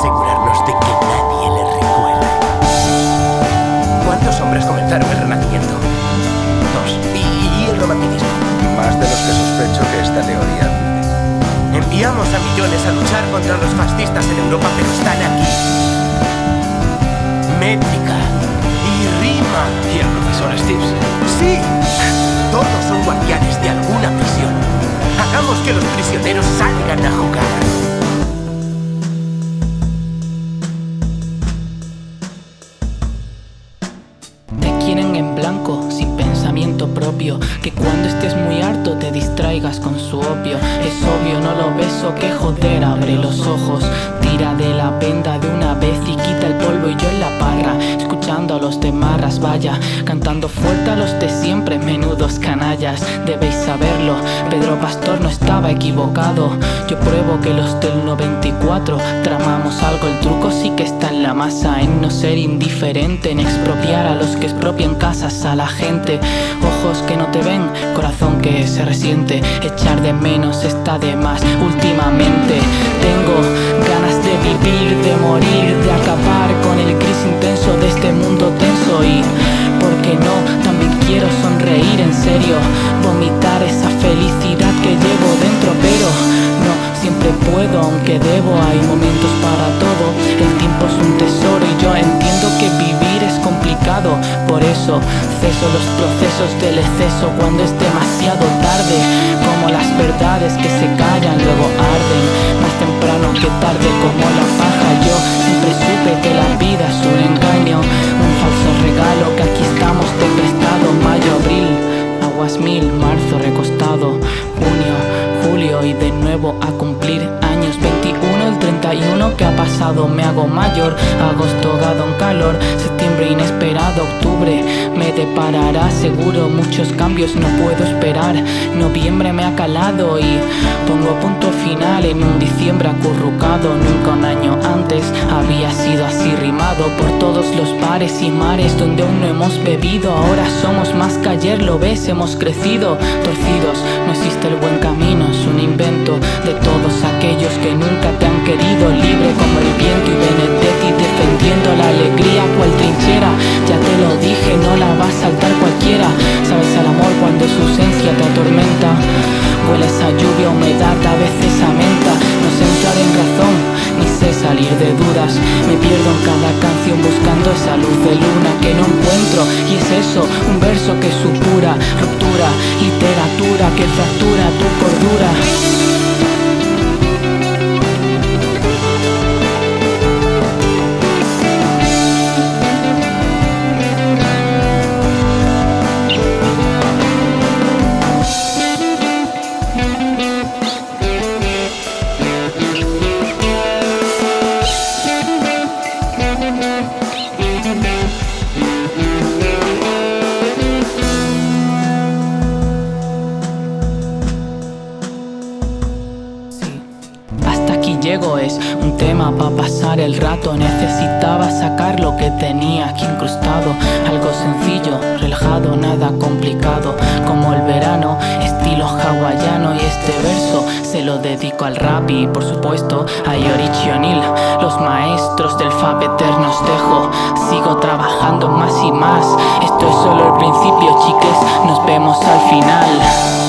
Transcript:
asegurarnos de que nadie le recuerde. ¿Cuántos hombres comenzaron el renacimiento? Dos. ¿Y el romanticismo? Más de los que sospecho que esta teoría. Enviamos a millones a luchar contra los fascistas en Europa, pero están aquí. Métrica y rima. ¿Y el profesor Steves? Sí. Todos son guardianes de alguna prisión. Hagamos que los prisioneros salgan a jugar. Que cuando estés muy harto te distraigas con su opio. Es obvio, no lo beso, que joder, abre los ojos. Tira de la venda de una vez y quita el polvo y yo en la parra. Escuchando a los de marras, vaya. Cantando fuerte a los de siempre, menudos canallas. Debéis saberlo, Pedro Pastor no estaba equivocado. Yo pruebo que los del 94 tramamos algo. El truco en no ser indiferente, en expropiar a los que expropian casas a la gente. Ojos que no te ven, corazón que se resiente. Echar de menos está de más últimamente. Tengo ganas de vivir, de morir, de acabar con el gris intenso de este mundo tenso y, ¿por qué no? También quiero sonreír en serio, vomitar esa felicidad que llevo dentro, pero no siempre puedo, aunque debo. Hay momentos ceso los procesos del exceso cuando es demasiado tarde, como las verdades que se callan luego arden, más temprano que tarde como la paja. Pasado me hago mayor, agosto dado en calor, septiembre inesperado, octubre me deparará seguro. Muchos cambios, no puedo esperar, noviembre me ha calado y pongo punto final. En un diciembre acurrucado, nunca un año antes había sido así rimado por todos los bares y mares donde aún no hemos bebido, ahora somos más que ayer, lo ves, hemos crecido, torcidos, no existe el buen camino, es un invento de todos aquellos que nunca te querido, libre como el viento y Benedetti defendiendo la alegría cual trinchera, ya te lo dije, no la va a saltar cualquiera, sabes al amor cuando su ausencia te atormenta, hueles a lluvia, humedad, a veces a menta, no sé entrar en razón, ni sé salir de dudas, me pierdo en cada canción buscando esa luz de luna que no encuentro, y es eso, un verso que supura, ruptura, literatura que fractura tu cordura. Llego, es un tema para pasar el rato. Necesitaba sacar lo que tenía aquí incrustado. Algo sencillo, relajado, nada complicado. Como el verano, estilo hawaiano. Y este verso se lo dedico al rap y, por supuesto, a Yorichi O'Neill. Los maestros del fab eternos dejo. Sigo trabajando más y más. Esto es solo el principio, chiques. Nos vemos al final.